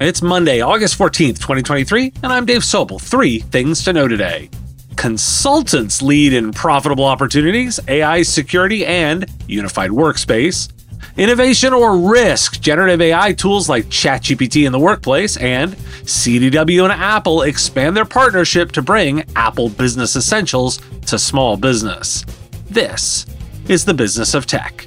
It's Monday, August 14th, 2023, and I'm Dave Sobel. Three things to know today. Consultants lead in profitable opportunities, AI security, and unified workspace. Innovation or risk, generative AI tools like ChatGPT in the workplace, and CDW and Apple expand their partnership to bring Apple Business Essentials to small business. This is the business of tech.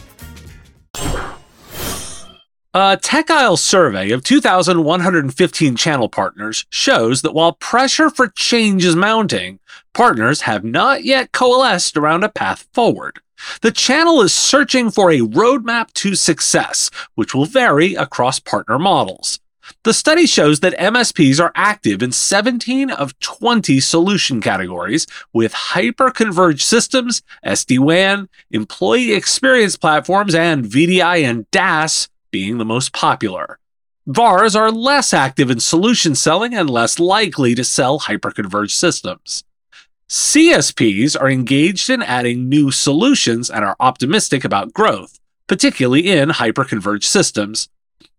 A Techaisle survey of 2,115 channel partners shows that while pressure for change is mounting, partners have not yet coalesced around a path forward. The channel is searching for a roadmap to success, which will vary across partner models. The study shows that MSPs are active in 17 of 20 solution categories, with hyper-converged systems, SD-WAN, employee experience platforms, and VDI and DaaS being the most popular. VARs are less active in solution selling and less likely to sell hyperconverged systems. CSPs are engaged in adding new solutions and are optimistic about growth, particularly in hyperconverged systems.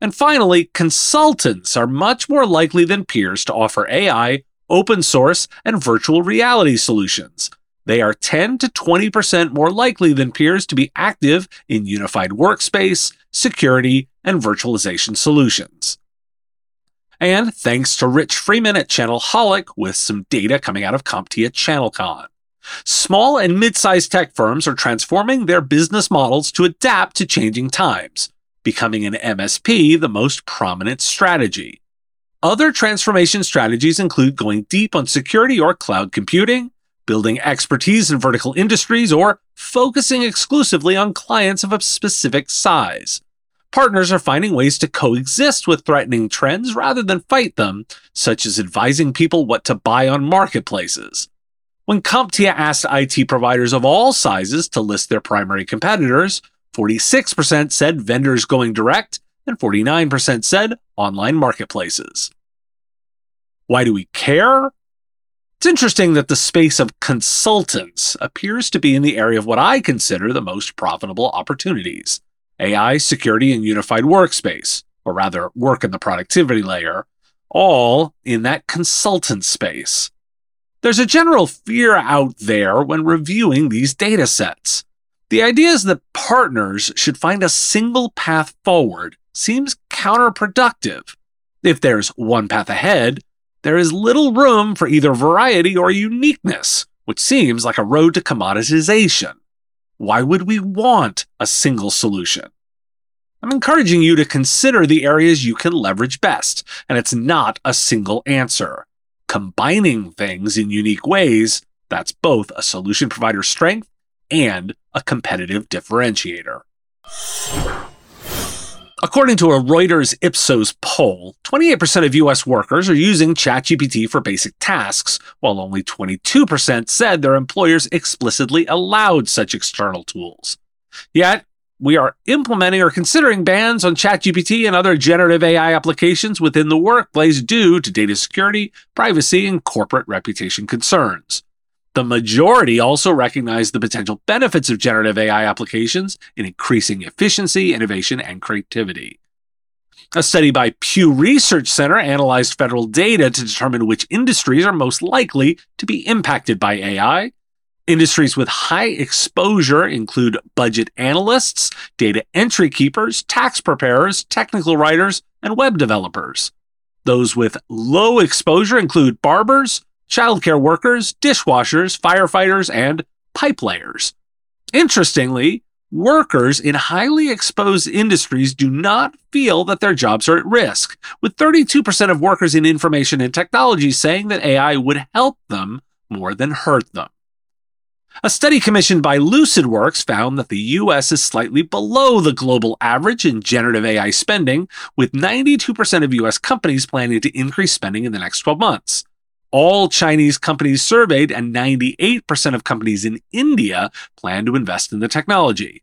And finally, consultants are much more likely than peers to offer AI, open source, and virtual reality solutions. They are 10 to 20% more likely than peers to be active in unified workspace, security, and virtualization solutions. And thanks to Rich Freeman at Channelholic with some data coming out of CompTIA ChannelCon. Small and mid-sized tech firms are transforming their business models to adapt to changing times, becoming an MSP the most prominent strategy. Other transformation strategies include going deep on security or cloud computing, building expertise in vertical industries, or focusing exclusively on clients of a specific size. Partners are finding ways to coexist with threatening trends rather than fight them, such as advising people what to buy on marketplaces. When CompTIA asked IT providers of all sizes to list their primary competitors, 46% said vendors going direct and 49% said online marketplaces. Why do we care? It's interesting that the space of consultants appears to be in the area of what I consider the most profitable opportunities AI, security, and unified workspace, or rather, work in the productivity layer, all in that consultant space. There's a general fear out there when reviewing these data sets. The idea is that partners should find a single path forward seems counterproductive. If there's one path ahead, there is little room for either variety or uniqueness, which seems like a road to commoditization. Why would we want a single solution? I'm encouraging you to consider the areas you can leverage best, and it's not a single answer. Combining things in unique ways, that's both a solution provider's strength and a competitive differentiator. According to a Reuters Ipsos poll, 28% of US workers are using ChatGPT for basic tasks, while only 22% said their employers explicitly allowed such external tools. Yet, we are implementing or considering bans on ChatGPT and other generative AI applications within the workplace due to data security, privacy, and corporate reputation concerns. The majority also recognize the potential benefits of generative AI applications in increasing efficiency, innovation, and creativity. A study by Pew Research Center analyzed federal data to determine which industries are most likely to be impacted by AI. Industries with high exposure include budget analysts, data entry keyers, tax preparers, technical writers, and web developers. Those with low exposure include barbers, childcare workers, dishwashers, firefighters, and pipe layers. Interestingly, workers in highly exposed industries do not feel that their jobs are at risk, with 32% of workers in information and technology saying that AI would help them more than hurt them. A study commissioned by LucidWorks found that the US is slightly below the global average in generative AI spending, with 92% of US companies planning to increase spending in the next 12 months. All Chinese companies surveyed and 98% of companies in India plan to invest in the technology.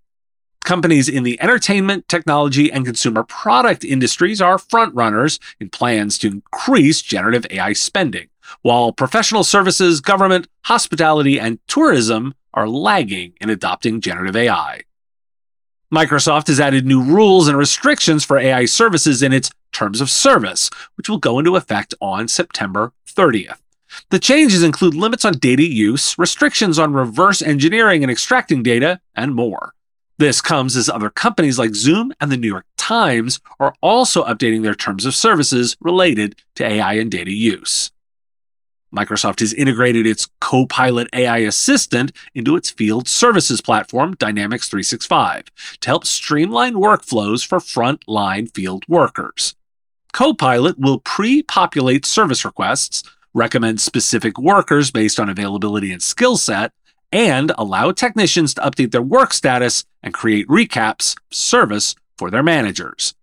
Companies in the entertainment, technology, and consumer product industries are frontrunners in plans to increase generative AI spending while professional services, government, hospitality, and tourism are lagging in adopting generative AI. Microsoft has added new rules and restrictions for AI services in its Terms of Service, which will go into effect on September 30th. The changes include limits on data use, restrictions on reverse engineering and extracting data, and more. This comes as other companies like Zoom and the New York Times are also updating their terms of services related to AI and data use. Microsoft has integrated its Copilot AI assistant into its field services platform, Dynamics 365, to help streamline workflows for frontline field workers. Copilot will pre populate service requests, recommend specific workers based on availability and skill set, and allow technicians to update their work status and create recaps service for their managers.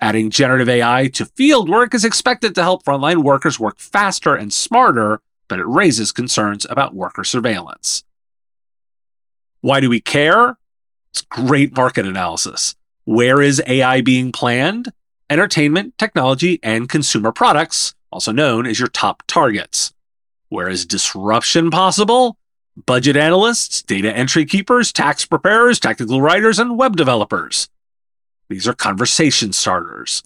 Adding generative AI to field work is expected to help frontline workers work faster and smarter, but it raises concerns about worker surveillance. Why do we care? It's great market analysis. Where is AI being planned? Entertainment, technology, and consumer products, also known as your top targets. Where is disruption possible? Budget analysts, data entry keyers, tax preparers, technical writers, and web developers. These are conversation starters.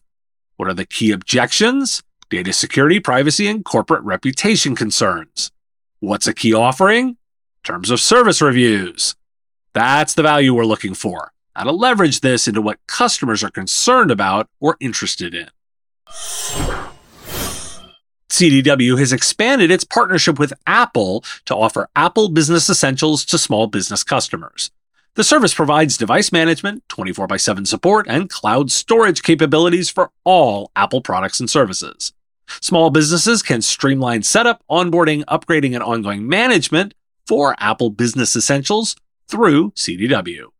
What are the key objections? Data security, privacy, and corporate reputation concerns. What's a key offering? Terms of service reviews. That's the value we're looking for. How to leverage this into what customers are concerned about or interested in. CDW has expanded its partnership with Apple to offer Apple Business Essentials to small business customers. The service provides device management, 24 x 7 support, and cloud storage capabilities for all Apple products and services. Small businesses can streamline setup, onboarding, upgrading, and ongoing management for Apple Business Essentials through CDW.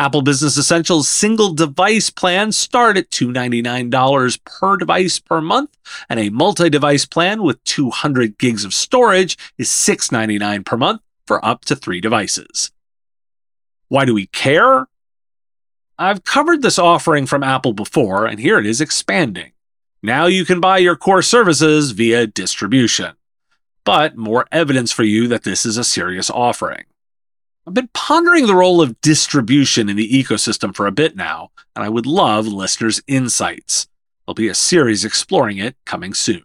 Apple Business Essentials single device plans start at $299 per device per month, and a multi device plan with 200 gigs of storage is 699 per month for up to three devices. Why do we care? I've covered this offering from Apple before, and here it is expanding. Now you can buy your core services via distribution. But more evidence for you that this is a serious offering. I've been pondering the role of distribution in the ecosystem for a bit now, and I would love listeners' insights. There'll be a series exploring it coming soon.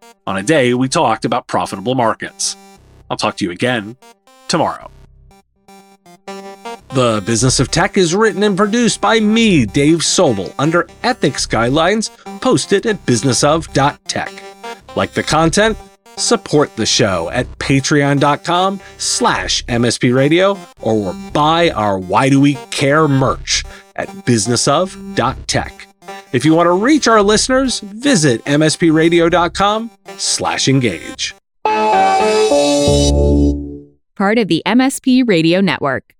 On a day we talked about profitable markets. I'll talk to you again tomorrow. The Business of Tech is written and produced by me, Dave Sobel, under ethics guidelines posted at businessof.tech. Like the content? Support the show at patreon.com slash mspradio or buy our Why Do We Care merch at businessof.tech. If you want to reach our listeners, visit mspradio.com slash engage. Part of the MSP Radio Network.